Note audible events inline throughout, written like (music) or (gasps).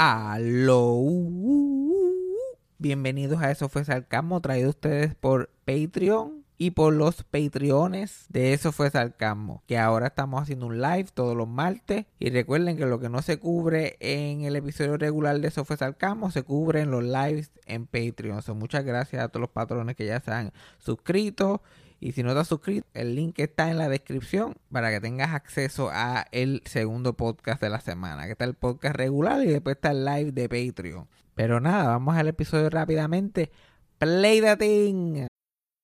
Aló. Bienvenidos a Eso fue Sarcasmo, traído ustedes por Patreon y por los Patreones de Eso fue Sarcasmo, que ahora estamos haciendo un live todos los martes. Y recuerden que lo que no se cubre en el episodio regular de Eso fue Sarcasmo se cubre en los lives en Patreon. So, muchas gracias a todos los patrones que ya se han suscrito. Y si no te has suscrito, el link está en la descripción para que tengas acceso a el segundo podcast de la semana, que está el podcast regular y después está el live de Patreon. Pero nada, vamos al episodio rápidamente. Play the thing.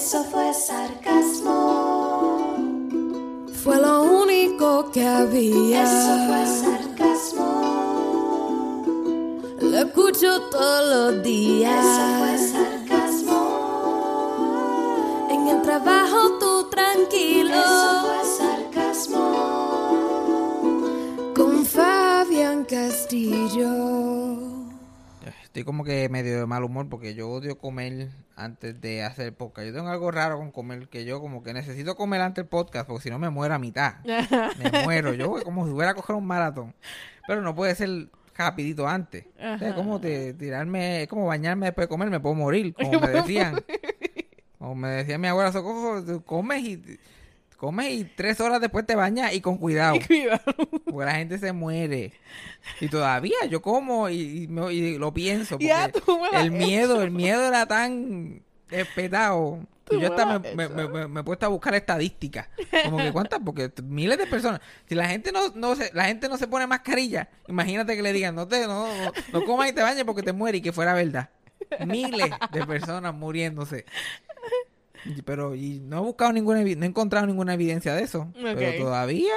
Eso fue sarcasmo. Fue lo único que había. Eso fue sarcasmo. Lo escucho todos los días. Eso fue sarcasmo. En el trabajo tú tranquilo. Eso fue sarcasmo. Con Fabián Castillo. Estoy como que medio de mal humor porque yo odio comer antes de hacer podcast. Yo tengo algo raro con comer, que yo como que necesito comer antes del podcast porque si no me muero a mitad. Me (laughs) muero. Yo como si fuera a coger un maratón. Pero no puede ser rapidito antes. O sea, como te, tirarme, es como bañarme después de comer, me puedo morir, como me decían. Como me decía mi abuela, Socojo, comes y comes y tres horas después te bañas y con (laughs) cuidado. Porque la gente se muere. Y todavía yo como y, y me- y lo pienso. Porque Ya, tú me la- el miedo, el miedo era tan espetado. Yo me hasta me, me, he puesto a buscar estadísticas. Como que cuántas, porque miles de personas. Si la gente no, no se, la gente no se pone mascarilla, imagínate que le digan, no te, no, no, no comas y te bañes porque te mueres y que fuera verdad. Miles de personas muriéndose. Pero y no he buscado ninguna no he encontrado ninguna evidencia de eso. Pero todavía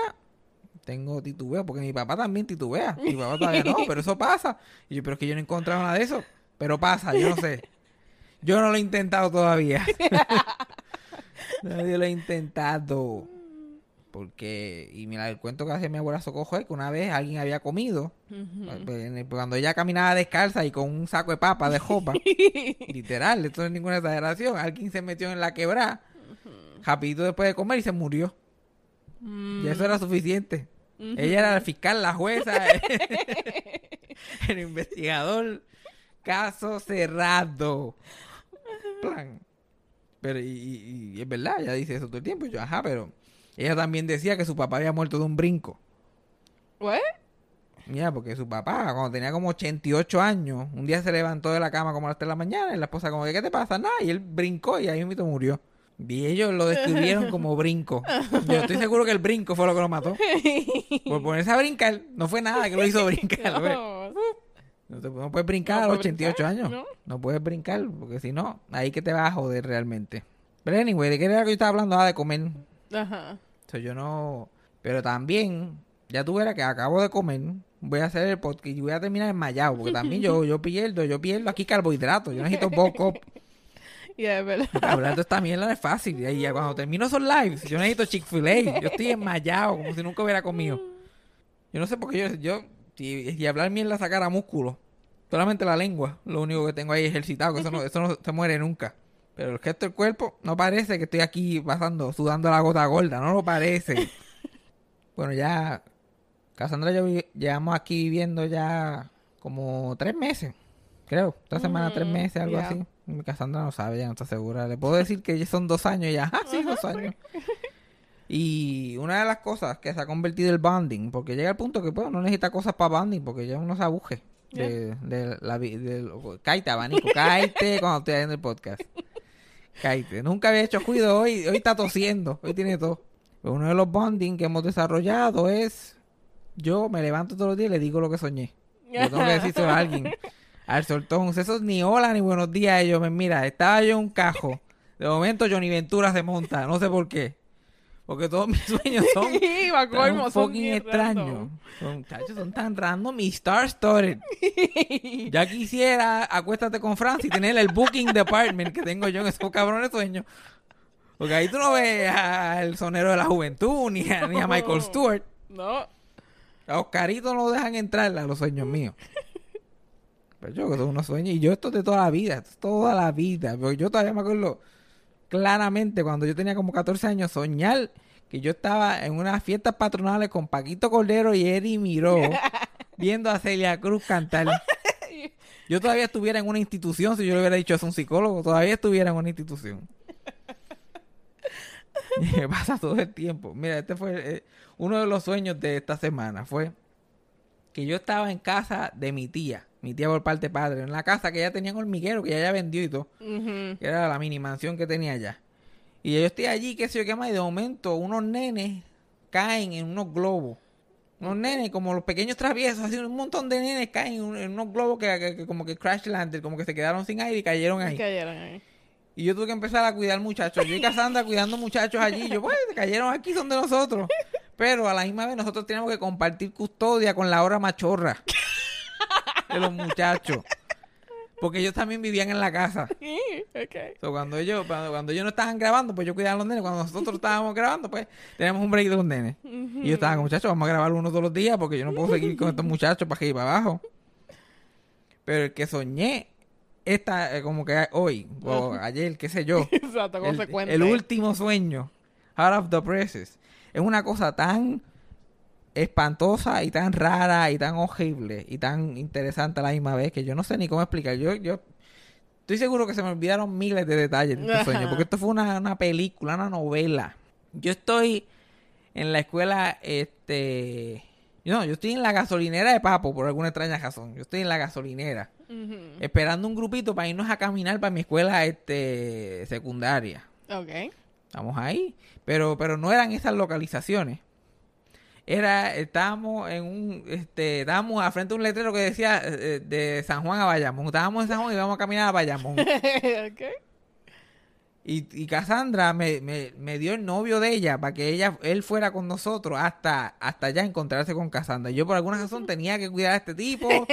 tengo titubeo, porque mi papá también titubea. Mi papá todavía no, pero eso pasa. Y yo, pero es que yo no he encontrado nada de eso. Pero pasa, yo no sé. Yo no lo he intentado todavía. (laughs) Nadie lo ha intentado. Porque, y mira, el cuento que hacía mi abuela Socojo es que una vez alguien había comido, pues, el- cuando ella caminaba descalza y con un saco de papa de jopa, (laughs) literal, esto no es ninguna exageración, alguien se metió en la quebrada, rapidito después de comer y se murió. Y eso era suficiente. Ella era el fiscal, la jueza, (laughs) el investigador. Caso cerrado. Plan. Pero, y, y- y es verdad, ella dice eso todo el tiempo. y Yo, ajá, pero ella también decía que su papá había muerto de un brinco. ¿What? Mira, porque su papá, cuando tenía como 88 años, un día se levantó de la cama como a las 3 de la mañana y la esposa como, ¿qué te pasa? Nada, y él brincó y ahí mismo murió. Y ellos lo describieron como brinco. Yo estoy seguro que el brinco fue lo que lo mató. Por (laughs) ponerse a brincar, no fue nada que lo hizo brincar. No. No, te- no puedes brincar No a los puedes 88 brincar, años. ¿no? No. puedes brincar, porque si no, ahí que te vas a joder realmente. Pero anyway, ¿de qué era que yo estaba hablando? Ah, de comer. Ajá. So, yo no... Pero también, ya tú verás que acabo de comer, voy a hacer el podcast y voy a terminar enmayado, porque también yo, yo pierdo, yo pierdo aquí carbohidratos, yo necesito poco. (laughs) Ya, es verdad. Hablar de esta mierda no es fácil. Y ya cuando termino esos lives, yo necesito Chick-fil-A. Yo estoy enmayado, como si nunca hubiera comido. Yo no sé por qué yo, yo si, y hablar mierda sacara músculo. Solamente la lengua, lo único que tengo ahí ejercitado, que eso no, eso no se muere nunca. Pero el resto del cuerpo no parece que estoy aquí pasando, sudando la gota gorda, no lo parece. (laughs) bueno, ya, Cassandra y yo llevamos aquí viviendo ya como tres meses, creo. Esta semana tres meses, algo ya. así. Cassandra no sabe, ya no está segura. Le puedo decir que ya son dos años ya. (laughs) Ah, sí, dos años. Y una de las cosas que se ha convertido el bonding, porque llega el punto que pues, no necesita cosas para bonding, porque ya uno se abuje. De, de la de lo- cállate, abanico, cállate cuando estoy haciendo el podcast. (laughs) Cállate. Nunca había hecho cuido hoy, hoy está tosiendo, hoy tiene todo. Pero uno de los bonding que hemos desarrollado es yo me levanto todos los días y le digo lo que soñé. Yo tengo que decírselo a alguien. Al soltón, eso es ni hola ni buenos días. Ellos mira, estaba yo en un cajo. De momento Johnny Ventura se monta, no sé por qué. Porque todos mis sueños (laughs) son tan colmo, son fucking extraños. Son, son tan random y star studded. (laughs) ya quisiera, acuéstate con Francis y tener el booking department que tengo yo en esos cabrones sueños. Porque ahí tú no ves al sonero de la juventud, ni a, ni a Michael Stewart. No. A Oscarito no lo dejan entrar a los sueños míos. (laughs) Pero yo que son unos sueños. Y yo esto es de toda la vida. toda la vida. Porque yo todavía me acuerdo claramente cuando yo tenía como 14 años soñar que yo estaba en unas fiestas patronales con Paquito Cordero y Eddie Miró (laughs) viendo a Celia Cruz cantar. (laughs) Yo todavía estuviera en una institución, si yo le hubiera dicho es un psicólogo, todavía estuviera en una institución. Me (laughs) pasa todo el tiempo. Mira, este fue eh, uno de los sueños de esta semana. Fue que yo estaba en casa de mi tía, mi tía por parte de padre, en la casa que ella tenía en hormiguero, que ella ya vendió y todo, que era la mini mansión que tenía allá. Y yo estoy allí, qué sé yo qué más, y de momento unos nenes caen en unos globos. Unos nenes, como los pequeños traviesos, así un montón de nenes caen en, un- en unos globos que, que- que como que crash landed, como que se quedaron sin aire y cayeron ahí. Cayeron ahí. Y yo tuve que empezar a cuidar muchachos. Yo y Cassandra cuidando muchachos allí. Yo, pues, cayeron aquí, son de nosotros. (laughs) Pero a la misma vez nosotros teníamos que compartir custodia con la hora machorra de los muchachos. Porque ellos también vivían en la casa. (laughs) ok. So, cuando ellos cuando, cuando ellos no estaban grabando, pues yo cuidaba a los nenes. Cuando nosotros estábamos grabando, pues teníamos un break de los nenes. Y yo estaba con muchachos, vamos a grabar uno todos los días porque yo no puedo seguir con estos muchachos para aquí y para abajo. Pero el que soñé, esta, eh, como que hoy, o ayer, qué sé yo, (laughs) Exacto, el, el último sueño, Out of the Presses, es una cosa tan espantosa y tan rara y tan horrible y tan interesante a la misma vez que yo no sé ni cómo explicar. Yo, yo estoy seguro que se me olvidaron miles de detalles de este sueño, porque esto fue una, una película, una novela. Yo estoy en la escuela, este... No, yo estoy en la gasolinera de Papo, por alguna extraña razón. Yo estoy en la gasolinera esperando un grupito para irnos a caminar para mi escuela este secundaria. Ok. Estamos ahí, pero pero no eran esas localizaciones. Era estábamos en un este estábamos al frente de un letrero que decía eh, de San Juan a Bayamón. Estábamos en San Juan y íbamos a caminar a Bayamón. (laughs) ok. Y, y Cassandra me, me, me dio el novio de ella para que ella él fuera con nosotros hasta hasta allá encontrarse con Cassandra. Y yo por alguna razón tenía que cuidar a este tipo. (laughs)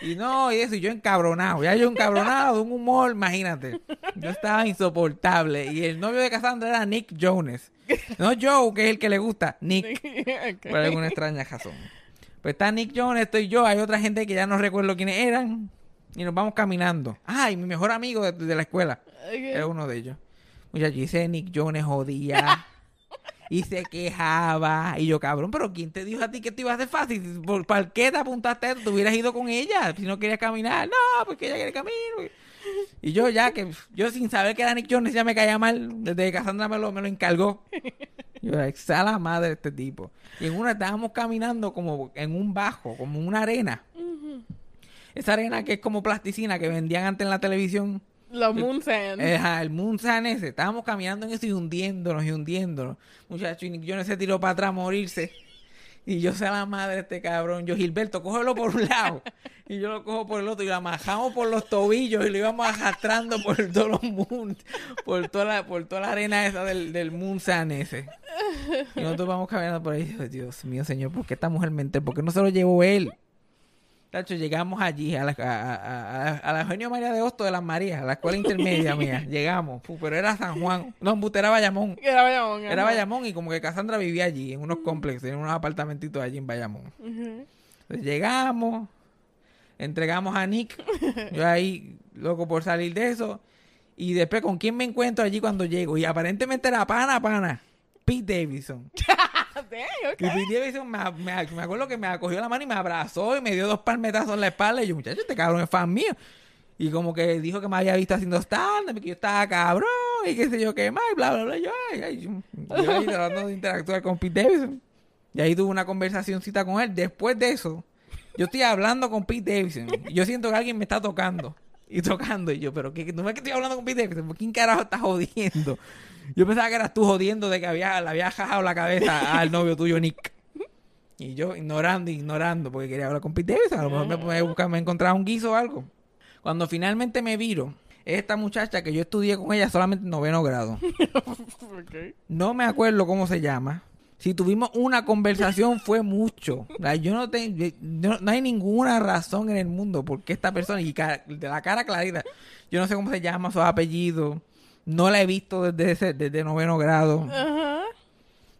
Y no, y eso, y yo encabronado. Ya yo encabronado de un humor, imagínate. Yo estaba insoportable. Y el novio de Cassandra era Nick Jones. No Joe, que es el que le gusta. Nick, (laughs) por alguna extraña razón. Pues está Nick Jones, estoy yo, hay otra gente que ya no recuerdo quiénes eran. Y nos vamos caminando. Ah, y mi mejor amigo de, de la escuela. Era Ok. uno de ellos. Muchachos, ese Nick Jones jodía. (laughs) y se quejaba. Y yo, cabrón, pero ¿quién te dijo a ti que te iba a hacer fácil? ¿Por, ¿Para qué te apuntaste? Te hubieras ido con ella si no querías caminar. No, porque ella quiere caminar. Y yo ya que, yo sin saber que era Nick Jones ya me caía mal. Desde que Cassandra me lo, me lo encargó. Yo, esa la madre de este tipo. Y en una estábamos caminando como en un bajo, como una arena. Esa arena que es como plasticina que vendían antes en la televisión. Los Moon Sands. Eh, Ajá, el Moon Sand ese. Estábamos caminando en eso y hundiéndonos y hundiéndonos. Muchacho, y Nick Jones se tiró para atrás a morirse. Y yo sé la madre de este cabrón. Yo, Gilberto, cógelo por un lado. Y yo lo cojo por el otro. Y lo amajamos por los tobillos y lo íbamos arrastrando por todos los moon, por toda la, por toda la arena esa del, del Moon Sand ese. Y nosotros vamos caminando por ahí. Dios, Dios mío, señor, ¿por qué esta mujer mente? ¿Por qué no se lo llevó él? Tacho, llegamos allí a la, a, a- a- a la Eugenio María de Hosto de las Marías, a la escuela (laughs) intermedia mía. Llegamos, pero era San Juan. No, embuste, era Bayamón. Era Bayamón. Era Bayamón y como que Cassandra vivía allí, en unos complejos, en unos apartamentitos allí en Bayamón. Entonces llegamos, entregamos a Nick, (laughs) yo ahí loco por salir de eso. Y después, ¿con quién me encuentro allí cuando llego? Y aparentemente era pana, pana. Pete Davidson. (laughs) Damn, ok. Y Pete Davidson me, me- me acuerdo que me acogió la mano y me abrazó y me dio dos palmetazos en la espalda. Y yo, muchacho, este cabrón es fan mío. Y como que dijo que me había visto haciendo stand que yo estaba cabrón y qué sé yo qué más, y bla, bla, bla. Yo, ay, ay, yo, yo ahí tratando de interactuar con Pete Davidson. Y ahí tuve una conversacioncita con él. Después de eso, yo estoy hablando con Pete Davidson. Y yo siento que alguien me está tocando. Y tocando. Y yo, pero ¿qué, ¿no ves que estoy hablando con Pete Davidson? ¿Por quién carajo estás jodiendo? Yo pensaba que eras tú jodiendo de que había, le había jajado la cabeza al novio tuyo, Nick. Y yo ignorando, ignorando, porque quería hablar con Pete Davidson. A lo mejor me, buscaba- me encontraba un guiso o algo. Cuando finalmente me viro, es esta muchacha que yo estudié con ella solamente en noveno grado. (laughs) No me acuerdo cómo se llama. Si tuvimos una conversación fue mucho. O sea, yo no tengo, no, no hay ninguna razón en el mundo por qué esta persona, y de la cara clarita, yo no sé cómo se llama, su apellido, no la he visto desde, ese- desde noveno grado, Ajá.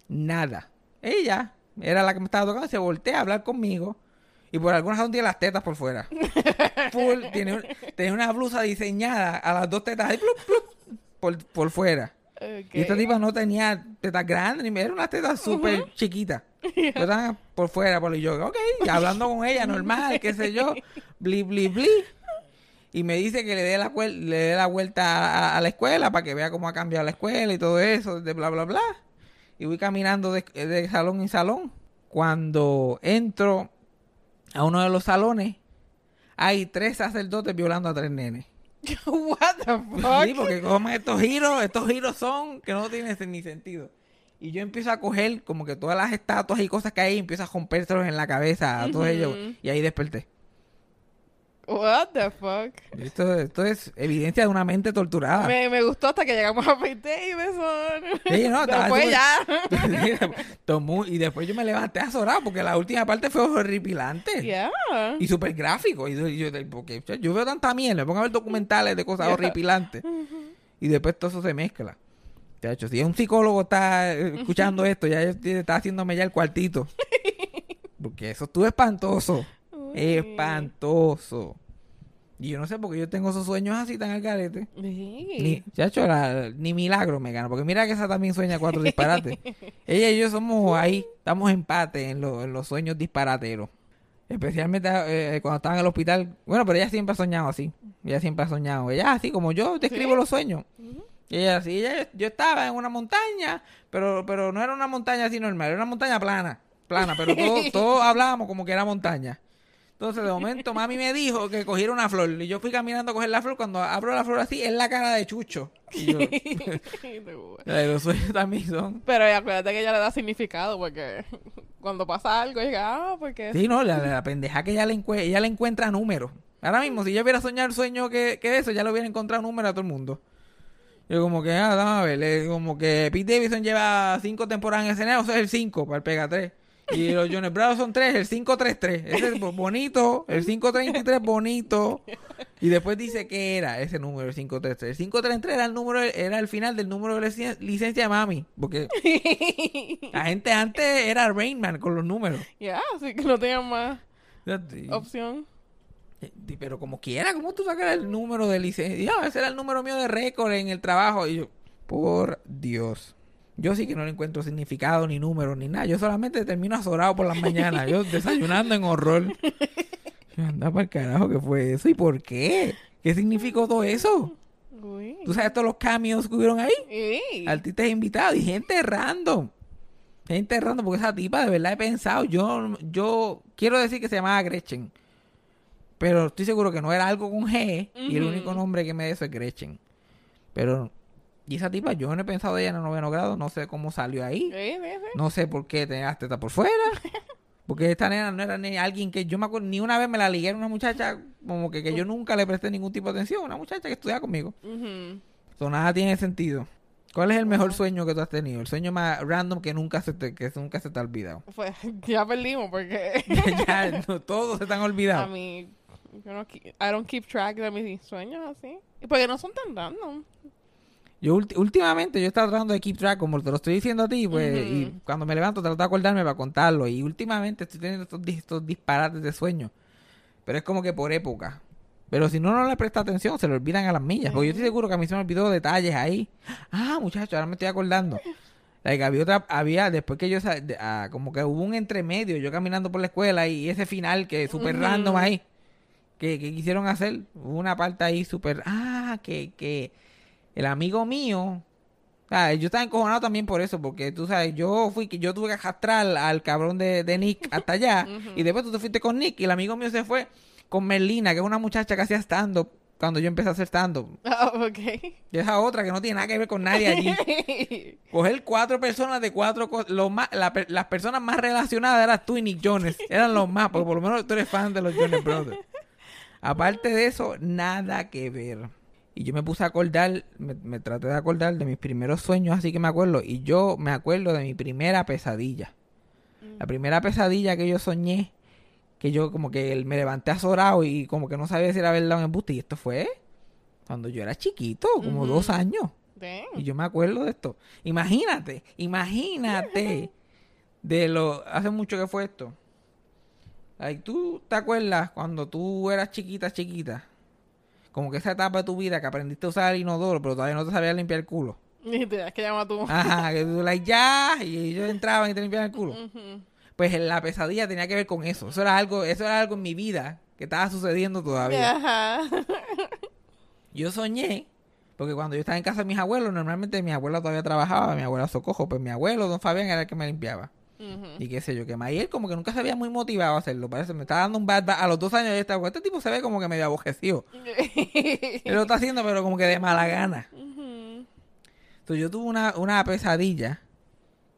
nada. Ella era la que me estaba tocando, se voltea a hablar conmigo y por alguna razón tiene las tetas por fuera. (laughs) Full, tiene, un- una blusa diseñada a las dos tetas ahí, plup, plup, por, por fuera. Y esta tipa no tenía tetas grandes, ni era una teta súper chiquita. (laughs) Pero estaban por fuera, por y yo, ok, hablando con ella, normal, qué sé yo, bli, bli, bli. Y me dice que le dé la, le dé la vuelta a, a la escuela para que vea cómo ha cambiado la escuela y todo eso, de bla, bla, bla. Y voy caminando de, de salón en salón. Cuando entro a uno de los salones, hay tres sacerdotes violando a tres nenes. (laughs) What the fuck? Sí, porque como estos giros, estos giros son que no tienen ni sentido. Y yo empiezo a coger como que todas las estatuas y cosas que hay, y empiezo a rompérselos en la cabeza a todos ellos. Y ahí desperté. What the fuck? Esto, esto es evidencia de una mente torturada. Me, me gustó hasta que llegamos a Pete Davidson. Sí, no, Después ya. (laughs) Tomó- y después yo me levanté azorado porque la última parte fue horripilante. Yeah. Y súper gráfico. Y yo, porque yo, veo tanta mierda, me pongo a ver documentales de cosas Yeah. horripilantes. Y después todo eso se mezcla. De hecho, si un psicólogo está eh, escuchando (laughs) esto, ya está haciéndome ya el cuartito. (laughs) Porque eso estuvo espantoso. Espantoso. Y yo no sé por qué yo tengo esos sueños así tan al garete. Sí. Ni, chacho, la- ni milagro me gana. Porque mira que esa también sueña cuatro disparates. (laughs) Ella y yo somos ahí, estamos empate en, lo- en los sueños disparateros. Especialmente eh, cuando estaba en el hospital. Bueno, pero ella siempre ha soñado así. Ella siempre ha soñado. Ella así como yo describo ¿Sí? los sueños. Y ella así, ella, yo estaba en una montaña, pero, pero no era una montaña así normal, era una montaña plana. Plana, pero todos (laughs) todos hablábamos como que era montaña. Entonces, de momento, mami me dijo que cogiera una flor. Y yo fui caminando a coger la flor. Cuando abro la flor así, es la cara de Chucho. Y yo, (laughs) (laughs) los sueños también son. Pero acuérdate que ella le da significado porque cuando pasa algo, llega, ah, porque Sí, no, la, la pendeja que ella le, ella le encuentra números. Ahora mismo, si yo hubiera soñado el sueño que, que eso, ya le hubiera encontrado números a todo el mundo. Yo como que, ah, vamos a ver, como que Pete Davidson lleva cinco temporadas en escenario, eso es el 5 para el Pega 3. Y los Jonas Brothers son tres, el 533. Ese es bo- bonito, el 533 bonito. Y después dice que era ese número, el 533. El 533 era el número, era el final del número de lic- licencia de mami. Porque (laughs) la gente antes era Rainman con los números. ya, así que no tenían más opción. Pero como quiera, ¿cómo tú sacas el número de licencia? Ya, ese era el número mío de récord en el trabajo. Y yo, por Dios. Yo sí que no le encuentro significado, ni número, ni nada. Yo solamente termino azorado por las mañanas. Yo (laughs) desayunando en horror. Yo, Anda para el carajo, ¿qué fue eso? ¿Y por qué? ¿Qué significó todo eso? Uy. ¿Tú sabes todos los cambios que hubieron ahí? Artistas invitados y gente random. Gente random, porque esa tipa de verdad he pensado. Yo, yo quiero decir que se llamaba Gretchen. Pero estoy seguro que no era algo con G. Y el único nombre que me da eso es Gretchen. Pero, y esa tipa, yo no he pensado de ella en el noveno grado. No sé cómo salió ahí. Sí, sí, sí. No sé por qué tenía las tetas por fuera. (laughs) Porque esta nena no era ni alguien que yo me acuerdo, ni una vez me la ligué, era una muchacha como que, que yo nunca le presté ningún tipo de atención. Una muchacha que estudiaba conmigo. So, nada tiene sentido. ¿Cuál es el mejor sueño que tú has tenido? El sueño más random que nunca se te, que nunca se te ha olvidado. (laughs) Pues ya perdimos porque (laughs) ya, no, todos se te han a mí, yo no, I don't keep track de mis sueños así. Porque no son tan random. Yo últimamente yo he estado tratando de keep track, como te lo estoy diciendo a ti, pues, y cuando me levanto trato de acordarme para contarlo. Y últimamente estoy teniendo estos, dis- estos disparates de sueños. Pero es como que por época. Pero si no, no le presta atención, se le olvidan a las millas. Porque yo estoy seguro que a mí se me olvidó detalles ahí. Ah, muchacho, ahora me estoy acordando. Like, había otra, había, después que yo, ah, como que hubo un entremedio, yo caminando por la escuela y ese final que súper Ujú. random ahí, que, que quisieron hacer, hubo una parte ahí súper, ah, que, que el amigo mío, ah, yo estaba encojonado también por eso, porque tú sabes, yo fui, que yo tuve que arrastrar al cabrón de, de Nick (laughs) hasta allá, y después tú te fuiste con Nick, y el amigo mío se fue con Merlina, que es una muchacha que hacía stand-up, cuando yo empecé a hacer stand-up. Ah, ok. Y esa otra que no tiene nada que ver con nadie allí. (laughs) Coger cuatro personas de cuatro cosas. Los más, la las personas más relacionadas eras tú y Nick Jones. Eran los más, porque por lo menos tú eres fan de los Jones Brothers. Aparte de eso, nada que ver. Y yo me puse a acordar, me, me traté de acordar de mis primeros sueños, así que me acuerdo. Y yo me acuerdo de mi primera pesadilla. La primera pesadilla que yo soñé, que yo como que me levanté azorado y como que no sabía si era verdad o embuste. Y esto fue cuando yo era chiquito, como dos años. Y yo me acuerdo de esto. Imagínate, imagínate (laughs) de lo... Hace mucho que fue esto. Like, ¿Tú te acuerdas cuando tú eras chiquita, chiquita? Como que esa etapa de tu vida que aprendiste a usar el inodoro, pero todavía no te sabías limpiar el culo. Y tenías que llamar a tu Ajá, (laughs) que tú, like, ya, y ellos entraban y te limpiaban el culo. Pues la pesadilla tenía que ver con eso. Eso era algo, eso era algo en mi vida que estaba sucediendo todavía. Ajá. Yo soñé, porque cuando yo estaba en casa de mis abuelos, normalmente mi abuela todavía trabajaba, mi abuela Socojo, pues mi abuelo, don Fabián, era el que me limpiaba. Y qué sé yo, que Mayel como que nunca se había muy motivado a hacerlo. Parece, me estaba dando un bad, bad- A los dos años yo estaba, este tipo se ve como que medio abojecido. Él lo está (laughs) haciendo, pero como que de mala gana. Ujú. Entonces yo tuve una, una pesadilla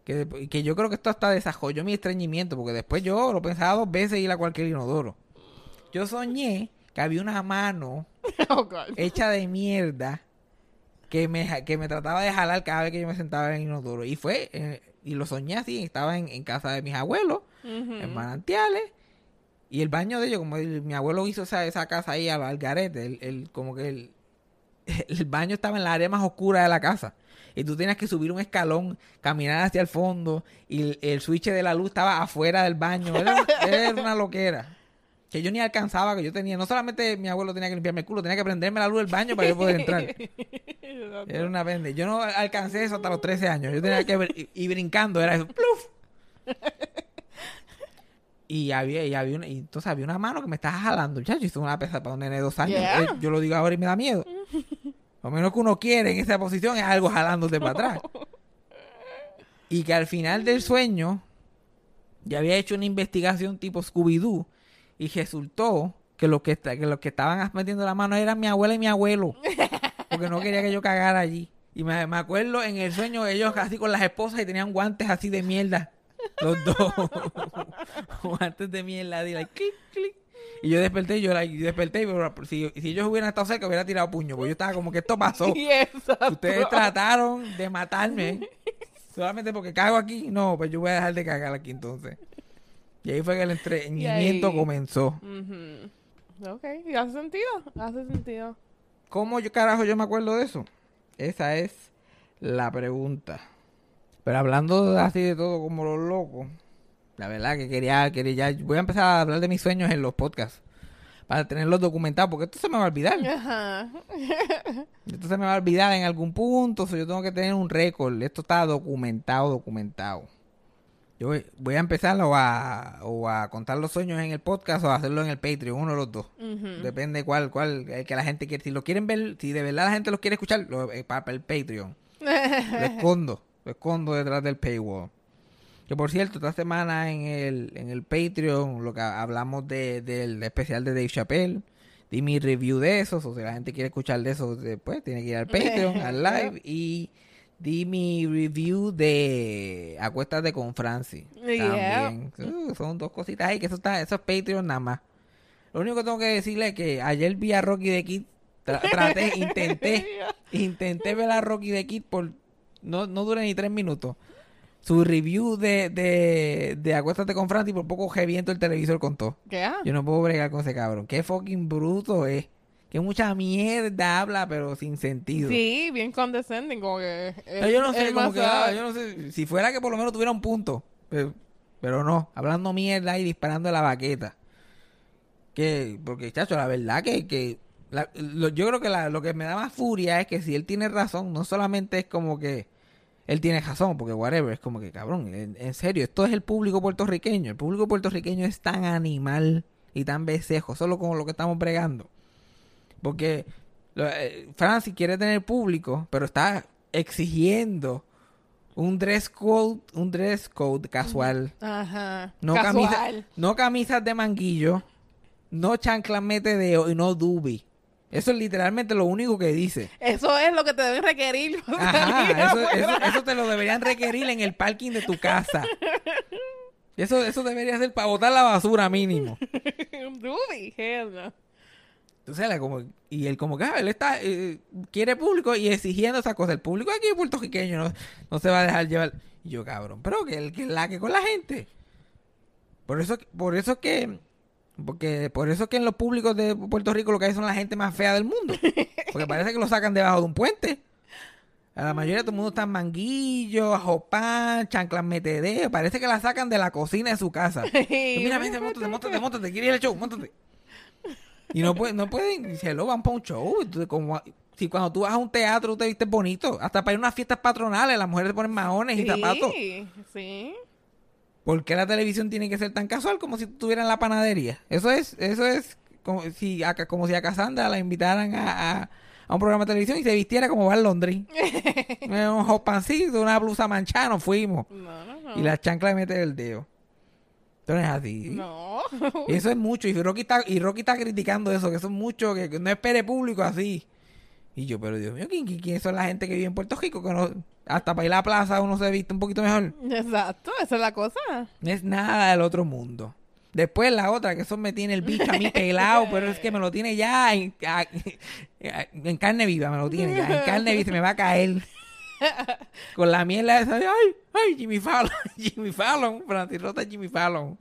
que, que yo creo que esto hasta desarrolló mi estreñimiento, porque después yo lo pensaba dos veces ir a cualquier inodoro. Yo soñé que había una mano (laughs) Oh, hecha de mierda que me, que me trataba de jalar cada vez que yo me sentaba en el inodoro. Y fue, eh, y lo soñé así, estaba en, en casa de mis abuelos, en manantiales, y el baño de ellos, como el- mi abuelo hizo esa, esa casa ahí al, al garete, el, el- como que el, (laughs) el baño estaba en la área más oscura de la casa. Y tú tenías que subir un escalón, caminar hacia el fondo, y el, el switch de la luz estaba afuera del baño. Era, era una loquera. Que yo ni alcanzaba, que yo tenía. No solamente mi abuelo tenía que limpiarme el culo, tenía que prenderme la luz del baño para yo poder entrar. (laughs) Era una pende. Yo no alcancé eso hasta los 13 años. Yo tenía que ver, y, y brincando, era eso. ¡pluf! (laughs) Y había, y había una, y entonces había una mano que me estaba jalando, muchacho. Hizo una pesa para un nene de dos años. Yeah. Eh, yo lo digo ahora y me da miedo. (laughs) Lo menos que uno quiere en esa posición es algo jalándote para atrás. Y que al final del sueño, ya había hecho una investigación tipo Scooby-Doo. Y resultó que los que, que los que estaban metiendo la mano eran mi abuela y mi abuelo. Porque no quería que yo cagara allí. Y me, me acuerdo en el sueño ellos así con las esposas y tenían guantes así de mierda. Los dos. (laughs) guantes de mierda. Y, like, clic, clic. y yo desperté y yo like, desperté. Pero si, si ellos hubieran estado cerca hubiera tirado puño. Porque yo estaba como que esto pasó. (laughs) Ustedes trataron de matarme. Solamente porque cago aquí. No, pues yo voy a dejar de cagar aquí entonces. Y ahí fue que el entretenimiento ahí- comenzó. Ujú. Ok, y hace sentido, hace sentido. ¿Cómo yo carajo yo me acuerdo de eso? Esa es la pregunta. Pero hablando así de todo como los locos, la verdad que quería, quería ya, voy a empezar a hablar de mis sueños en los podcasts. Para tenerlos documentados, porque esto se me va a olvidar. Ajá. (laughs) Esto se me va a olvidar en algún punto, so yo tengo que tener un récord. Esto está documentado, documentado. Yo voy, a empezar o a, o a contar los sueños en el podcast o a hacerlo en el Patreon, uno de los dos. Depende cuál, cuál, el que la gente quiere. Si lo quieren ver, si de verdad la gente los quiere escuchar, lo, eh, para, el Patreon. Lo (laughs) escondo, lo escondo detrás del paywall. Que por cierto, esta semana en el, en el Patreon, lo que hablamos de, del especial de Dave Chappelle, di mi review de eso, o si la gente quiere escuchar de eso, después tiene que ir al Patreon, (laughs) al live, y di mi review de Acuéstate con Francis. Yeah. También. Uh, son dos cositas ahí, que eso está, eso es Patreon nada más. Lo único que tengo que decirle es que ayer vi a Rocky de Kid, tra- (laughs) traté, intenté, intenté ver a Rocky de Kid por, no, no dura ni tres minutos. Su review de, de, de Acuéstate con Francis por poco reviento el televisor con todo. ¿Qué? Yo no puedo bregar con ese cabrón. Qué fucking bruto es. Que mucha mierda habla, pero sin sentido. Sí, bien condescending, como que... No, yo no sé, como que, ah, yo no sé, si fuera que por lo menos tuviera un punto, pero, pero no, hablando mierda y disparando la baqueta. Que, porque, chacho, la verdad que, que la- lo- yo creo que la- lo que me da más furia es que si él tiene razón, no solamente es como que él tiene razón, porque whatever, es como que, cabrón, en, en serio, esto es el público puertorriqueño, el público puertorriqueño es tan animal y tan becejo, solo como lo que estamos bregando. Porque eh, Francis quiere tener público, pero está exigiendo un dress code, un dress code casual. Ajá. No, Casual. camisa, no camisas de manguillo, no chanclas metedeo y no dubi. Eso es literalmente lo único que dice. Eso es lo que te deben requerir. (laughs) Ajá, eso, eso- eso te lo deberían requerir en el parking de tu casa. (laughs) Eso, eso debería ser para botar la basura mínimo. (laughs) Un doobie, hell no. Entonces, él como, y él como que, ah, él está, eh, quiere público y exigiendo esas cosas. El público aquí puertorriqueño no, no se va a dejar llevar. Y yo, cabrón, pero que el que la que con la gente. Por eso, por eso que, porque por eso que en los públicos de Puerto Rico lo que hay son la gente más fea del mundo. Porque (laughs) parece que lo sacan debajo de un puente. A la mayoría de todo el mundo está en manguillo, ajopán, chanclas metedeo. Parece que la sacan de la cocina de su casa. (laughs) Tú, Mira, vente, montate, montate, montate. ¿Quieres ir al show? Montate. Y no, pueden, no pueden, se lo van para un show. Entonces, como, si cuando tú vas a un teatro tú te vistes bonito, hasta para ir a unas fiestas patronales, las mujeres te ponen maones y zapatos. Sí, sí. ¿Por qué la televisión tiene que ser tan casual como si estuviera en la panadería? Eso es, eso es como si a, como si a Cassandra la invitaran a, a- a un programa de televisión y se vistiera como va en Londres. (laughs) un hot pancito, una blusa manchada, nos fuimos. No, no, no. Y la chancla le mete el dedo. Es así. No. Y Eso es mucho. Y Rocky está, y Rocky está criticando eso, que eso es mucho, que, que no espere público así. Y yo, pero Dios mío, ¿quién, quién, son la gente que vive en Puerto Rico? Que no, hasta para ir a la plaza uno se viste un poquito mejor. Exacto, esa es la cosa. No es nada del otro mundo. Después la otra, que eso me tiene el bicho a mí pelado, pero es que me lo tiene ya en, en carne viva, me lo tiene ya. En carne viva se me va a caer. (laughs) Con la mierda esa de, ay, ay, Jimmy Fallon, (laughs) Jimmy Fallon, Francis Rota Jimmy Fallon.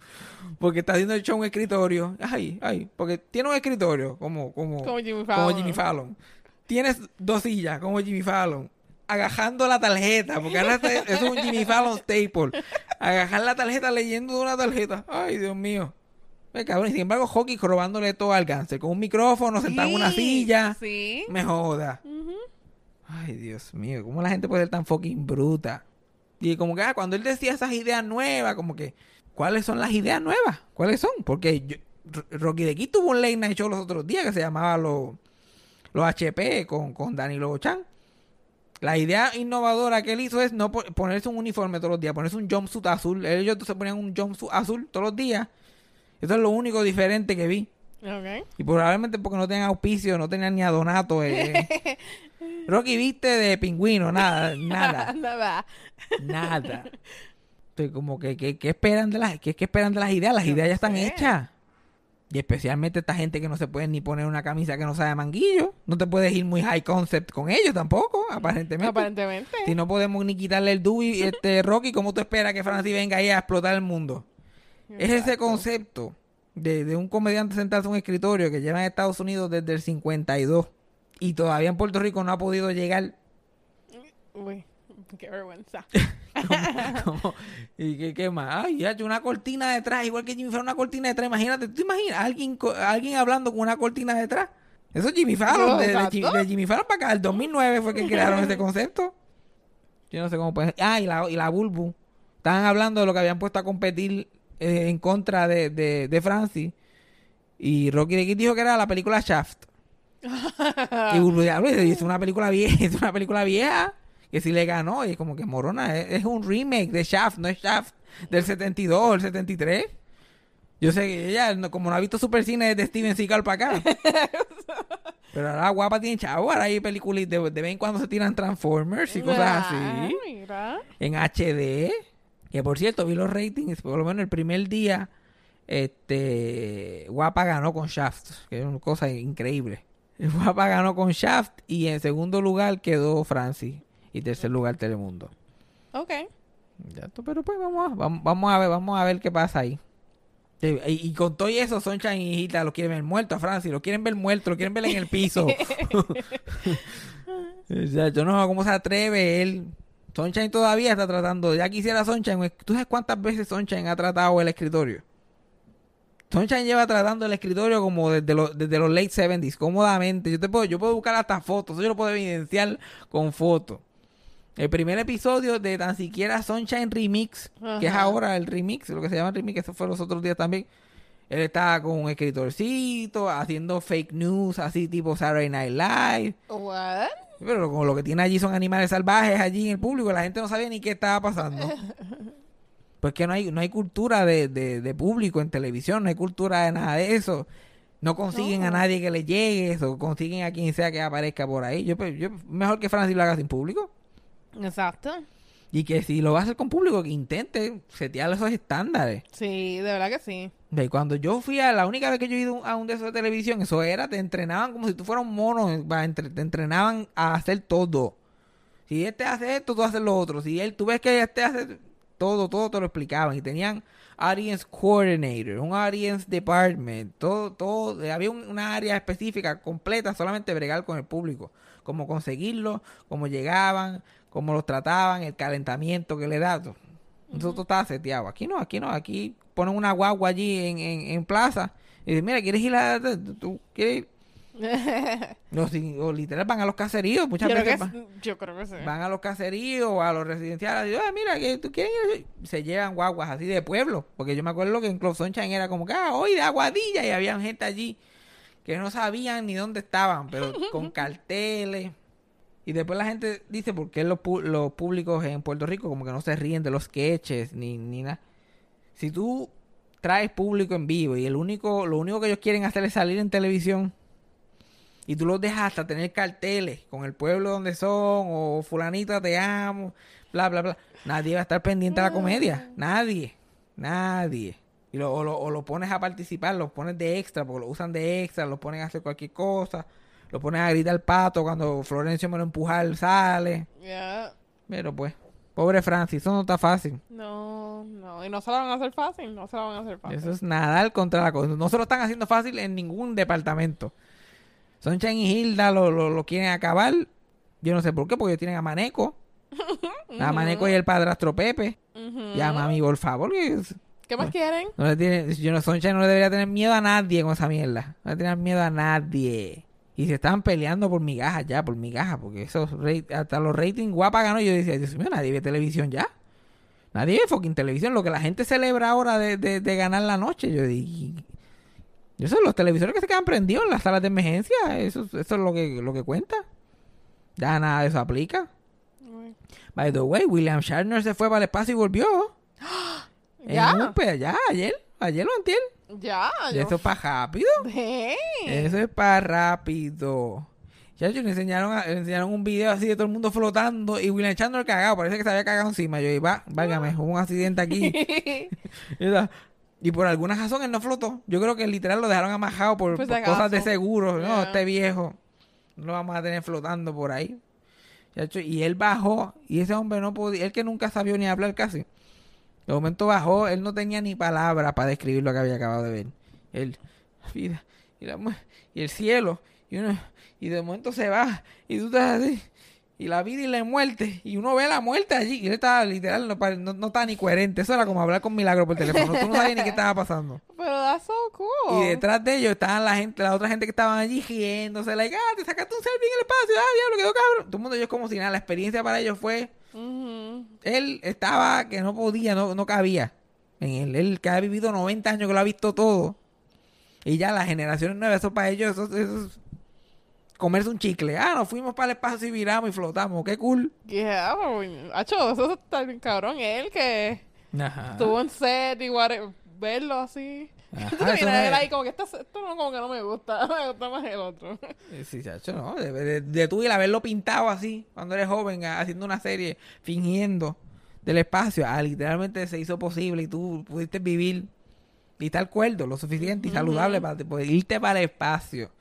Porque está haciendo el show en un escritorio. Ay, ay, porque tiene un escritorio como, como, Como Jimmy como Fallon. Jimmy Fallon. Tienes dos sillas como Jimmy Fallon. Agajando la tarjeta, porque ahora está- es un Jimmy Fallon staple. Agajar la tarjeta leyendo de una tarjeta. Ay, Dios mío. Me cabrón. Y sin embargo, Hockey robándole todo al cáncer. Con un micrófono, sentado en una silla. Sí. Me joda. Ay, Dios mío. ¿Cómo la gente puede ser tan fucking bruta? Y como que ah, cuando él decía esas ideas nuevas, como que, ¿cuáles son las ideas nuevas? ¿Cuáles son? Porque Rocky de tuvo un late night los otros días que se llamaba Los, los HP con, con Danilo Chan. La idea innovadora que él hizo es no po- ponerse un uniforme todos los días, ponerse un jumpsuit azul. Ellos se ponían un jumpsuit azul todos los días. Eso es lo único diferente que vi. Y probablemente porque no tenían auspicio, no tenían ni a Donato. eh. (laughs) Rocky viste de pingüino, nada, (laughs) nada, Nada. nada. Estoy como que, que esperan de las, que, que esperan de las ideas, las ideas ya están sé. hechas. Y especialmente esta gente que no se puede ni poner una camisa que no sea de manguillo. No te puedes ir muy high concept con ellos tampoco, aparentemente. Aparentemente. Si no podemos ni quitarle el Dewey, este Rocky, ¿cómo tú esperas que Francis venga ahí a explotar el mundo? Es ese concepto de, de un comediante sentarse en un escritorio que lleva en Estados Unidos desde el 52 y todavía en Puerto Rico no ha podido llegar. Uy, qué vergüenza. (laughs) como- ¿Y qué, qué más? Ay, ya, una cortina detrás, igual que Jimmy Fallon, una cortina detrás. Imagínate, ¿tú imaginas alguien, alguien hablando con una cortina detrás? Eso es Jimmy Fallon, No, de, Jimmy Fallon para acá, el 2009 fue que crearon ese concepto. Yo no sé cómo pueden... Ah, y la, y la Bulbu. Estaban hablando de lo que habían puesto a competir eh, en contra de, de, de Francis. Y Rocky de Kid dijo que era la película Shaft. (laughs) y Bulbu dijo, es una película vieja, (laughs) es una película vieja. Que si le ganó, y es como que Morona, es, es un remake de Shaft, no es Shaft del 72 o el 73. Yo sé que ella, no- como no ha visto super cine desde Steven Seagal para acá. (laughs) Pero ahora guapa tiene chavo, ahora hay películas de, de vez en cuando se tiran Transformers y cosas Ah, así Mira. en HD. Que por cierto, vi los ratings, por lo menos el primer día, este Guapa ganó con Shaft, que es una cosa increíble. (laughs) Guapa ganó con Shaft y en segundo lugar quedó Francis y tercer lugar Telemundo. Ok. Ya, pero pues vamos a, vamos, vamos a ver, vamos a ver qué pasa ahí. Y, y con todo eso, Sunshine y Hita lo quieren ver muerto a Francis, lo quieren ver muerto, lo quieren ver en el piso. (laughs) (laughs) o sea, yo no sé cómo se atreve él. Sunshine todavía está tratando, ya quisiera Sunshine. ¿Tú sabes cuántas veces Sunshine ha tratado el escritorio? Sunshine lleva tratando el escritorio como desde, los desde los late 70s, cómodamente. Yo te puedo, yo puedo buscar hasta fotos, yo lo puedo evidenciar con fotos. El primer episodio de tan siquiera Sunshine Remix, que es ahora el remix, lo que se llama remix, eso fue los otros días también. Él estaba con un escritorcito, haciendo fake news, así tipo Saturday Night Live. What? Pero como lo que tiene allí son animales salvajes allí en el público, la gente no sabía ni qué estaba pasando. (laughs) Pues que no hay, no hay cultura de, de, de público en televisión, no hay cultura de nada de eso. No consiguen a nadie que le llegue eso, consiguen a quien sea que aparezca por ahí. Yo, pues, yo mejor que Francis lo haga sin público. Exacto. Y que si lo va a hacer con público, que intente setear esos estándares. Sí, de verdad que sí. Cuando yo fui a la única vez que yo he ido a un de esos de televisión, eso era, te entrenaban como si tú fueras un mono, te entrenaban a hacer todo. Si este hace esto, tú haces lo otro. Si él, tú ves que este hace todo, todo te lo explicaban. Y tenían audience coordinator, un audience department, todo, todo, eh, había un- una área específica completa, solamente bregar con el público. Cómo conseguirlo, cómo llegaban, cómo los trataban, el calentamiento que le da. Eso todo estaba seteado. Aquí no, aquí no, aquí ponen una guagua allí en, en, en plaza y dicen, mira, ¿quieres ir a... ¿Tú quieres? Los, (laughs) o literal van a los caseríos, muchas yo, creo que, veces van, yo creo que sí. van a los caseríos o a los residenciales y dicen, "Ah, mira, que tú quieres ir?" Se llevan guaguas así de pueblo, porque yo me acuerdo que en Club Sunshine era como que, ah, hoy de Aguadilla y había gente allí que no sabían ni dónde estaban, pero con (laughs) carteles. Y después la gente dice, ¿por qué los, los públicos en Puerto Rico como que no se ríen de los sketches ni, ni nada? Si tú traes público en vivo y el único, lo único que ellos quieren hacer es salir en televisión y tú los dejas hasta tener carteles con el pueblo donde son o fulanita te amo, bla, bla, bla. Nadie va a estar pendiente a la comedia. Nadie. Nadie. Y lo, o, lo, o lo pones a participar, los pones de extra, porque lo usan de extra, los ponen a hacer cualquier cosa, lo pones a gritar pato cuando Florencio me lo empujar, sale. Ya. Pero pues, pobre Francis, eso no está fácil. No, no. Y no se la van a hacer fácil. No se la van a hacer fácil. Eso es nadar contra la cosa. No se lo están haciendo fácil en ningún departamento. Sunshine y Hilda lo, lo, lo quieren acabar. Yo no sé por qué, porque ellos tienen a Maneco. (laughs) A Maneco y el padrastro Pepe. Ujú. Ya, mami, por favor. que ¿Qué más quieren? No le tiene, yo no, Sunshine no le debería tener miedo a nadie con esa mierda. No le tener miedo a nadie. Y se estaban peleando por migajas ya, por migajas, porque esos hasta los ratings guapa ganó. Yo decía, Dios mío, nadie ve televisión ya. Nadie ve fucking televisión. Lo que la gente celebra ahora de, de, de ganar la noche. Yo dije, eso los televisores que se quedan prendidos en las salas de emergencia. Eso, eso es lo que, lo que cuenta. Ya nada de eso aplica. By the way, William Shatner se fue para el espacio y volvió. (gasps) En ¿Ya? un pe- ya, ayer. Ayer lo entiendo. Ya. Yo- eso es para rápido. Eso es para rápido. Ya le enseñaron, a- le enseñaron un video así de todo el mundo flotando y William Chandler cagado. Parece que se había cagado encima. Yo iba, válgame, hubo un accidente aquí. (laughs) y, por alguna razón él no flotó. Yo creo que literal lo dejaron amajado por, Pues por cosas de seguro. No, este viejo no lo vamos a tener flotando por ahí. Y él bajó y ese hombre no podía, él que nunca sabía ni hablar casi. De momento bajó, él no tenía ni palabra para describir lo que había acabado de ver. Él, la vida y, la mu- y el cielo, y uno, y de momento se va, y tú estás así, y la vida y la muerte, y uno ve la muerte allí, y él estaba literal, no, no, no estaba ni coherente, eso era como hablar con Milagro por teléfono, tú no sabías ni qué estaba pasando. (laughs) Pero that's so cool. Y detrás de ellos estaban la gente, la otra gente que estaban allí riéndose, like, ah, te sacaste un selfie en el espacio, ah, diablo, quedó cabrón. Todo el mundo ellos como si nada, la experiencia para ellos fue, Ujú. él estaba que no podía, no, no cabía en él. Él que ha vivido 90 años, que lo ha visto todo. Y ya las generaciones nuevas, eso para ellos, eso, eso es comerse un chicle. Ah, nos fuimos para el espacio y viramos y flotamos. Qué cool. Yeah, Hacho, eso está bien cabrón. Él que Ajá. estuvo en set y verlo así. Ajá, Tú te él ahí como que esto, esto no, como que no me gusta. (laughs) Me gusta más el otro. Eh, Sí, chacho, no. De, de, de tú ir a verlo pintado así, cuando eres joven, haciendo una serie, fingiendo del espacio, ah, literalmente se hizo posible y tú pudiste vivir y estar cuerdo lo suficiente y saludable para poder irte para el espacio.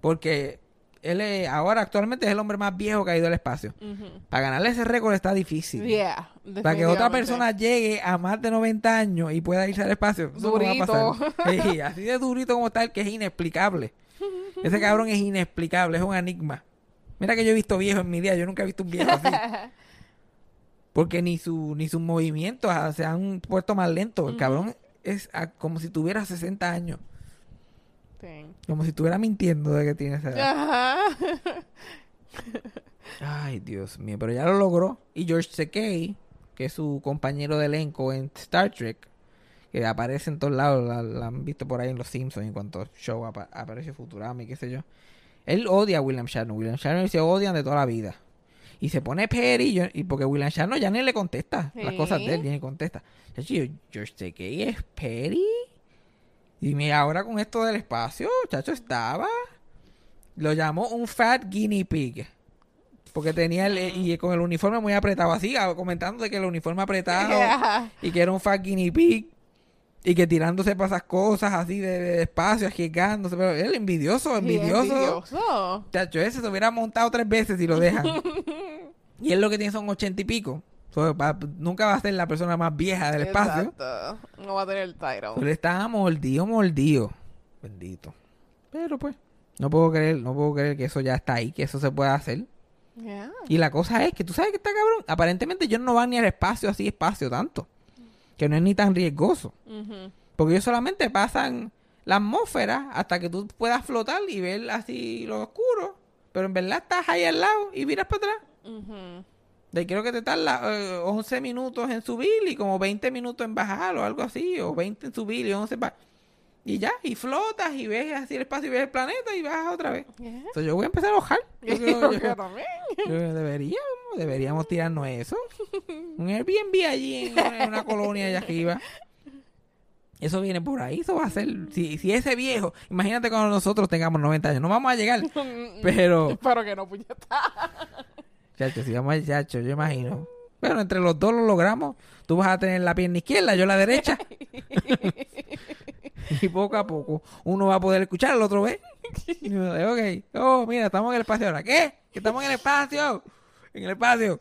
Porque él es- ahora actualmente es el hombre más viejo que ha ido al espacio. Para ganarle ese récord está difícil. Yeah. Para que otra persona llegue a más de 90 años y pueda irse al espacio. eso no va a Durito. pasar. (laughs) Sí, así de durito como está el que es inexplicable. Ese cabrón es inexplicable, es un enigma. Mira que yo he visto viejos en mi día, yo nunca he visto un viejo así. (laughs) Porque ni su ni sus movimientos ah, se han puesto más lentos. El cabrón es ah, como si tuviera 60 años. Como si estuviera mintiendo de que tiene esa edad. Ajá. Ay, Dios mío, pero ya lo logró. Y George Takei, que es su compañero de elenco en Star Trek, que aparece en todos lados, la, la han visto por ahí en Los Simpsons en cuanto show apa- aparece Futurama y qué sé yo. Él odia a William Shatner. William Shatner se odian de toda la vida. Y se pone petty, y porque William Shatner ya ni le contesta las cosas de él, ya ni contesta. Chacho, yo, George Takei es petty. Y mira, ahora con esto del espacio, chacho, estaba. Lo llamó un fat guinea pig. Porque tenía el, y con el uniforme muy apretado, así, comentando de que el uniforme apretado (laughs) Yeah. y que era un fat guinea pig. Y que tirándose para esas cosas así de, de espacio, arriesgándose. Pero él envidioso, envidioso. envidioso. Chacho, ese se hubiera montado tres veces y lo dejan. (laughs) y él lo que tiene son ochenta y pico. So, va- nunca va a ser la persona más vieja del espacio. Exacto. No va a tener el Pero title. él está mordido, mordido. Bendito. Pero pues, no puedo creer, no puedo creer que eso ya está ahí, que eso se pueda hacer. Yeah. Y la cosa es que tú sabes que está cabrón. Aparentemente ellos no van ni al espacio así, espacio tanto. Que no es ni tan riesgoso. Porque ellos solamente pasan la atmósfera hasta que tú puedas flotar y ver así lo oscuro. Pero en verdad estás ahí al lado y miras para atrás. De creo que te tarda eh, 11 minutos en subir y como 20 minutos en bajar o algo así. O 20 en subir y 11 en bajar. Y ya, y flotas y ves así el espacio y ves el planeta y bajas otra vez. Yeah. Entonces yo voy a empezar a bajar. (laughs) Yo creo- Yo yo- también. (laughs) yo- deberíamos, deberíamos tirarnos eso. Un Airbnb allí en, en una colonia allá arriba. Eso viene por ahí, eso va a ser. Si, si ese viejo, imagínate cuando nosotros tengamos 90 años, no vamos a llegar. (laughs) Pero, Espero que no, puñeta. Chacho, si vamos a chacho, yo imagino. Pero entre los dos lo logramos. Tú vas a tener la pierna izquierda, yo la derecha. (laughs) y poco a poco uno va a poder escuchar, el otro ve. Y uno ok, oh, mira, estamos en el espacio ahora. ¿Qué? Que estamos en el espacio. En el espacio.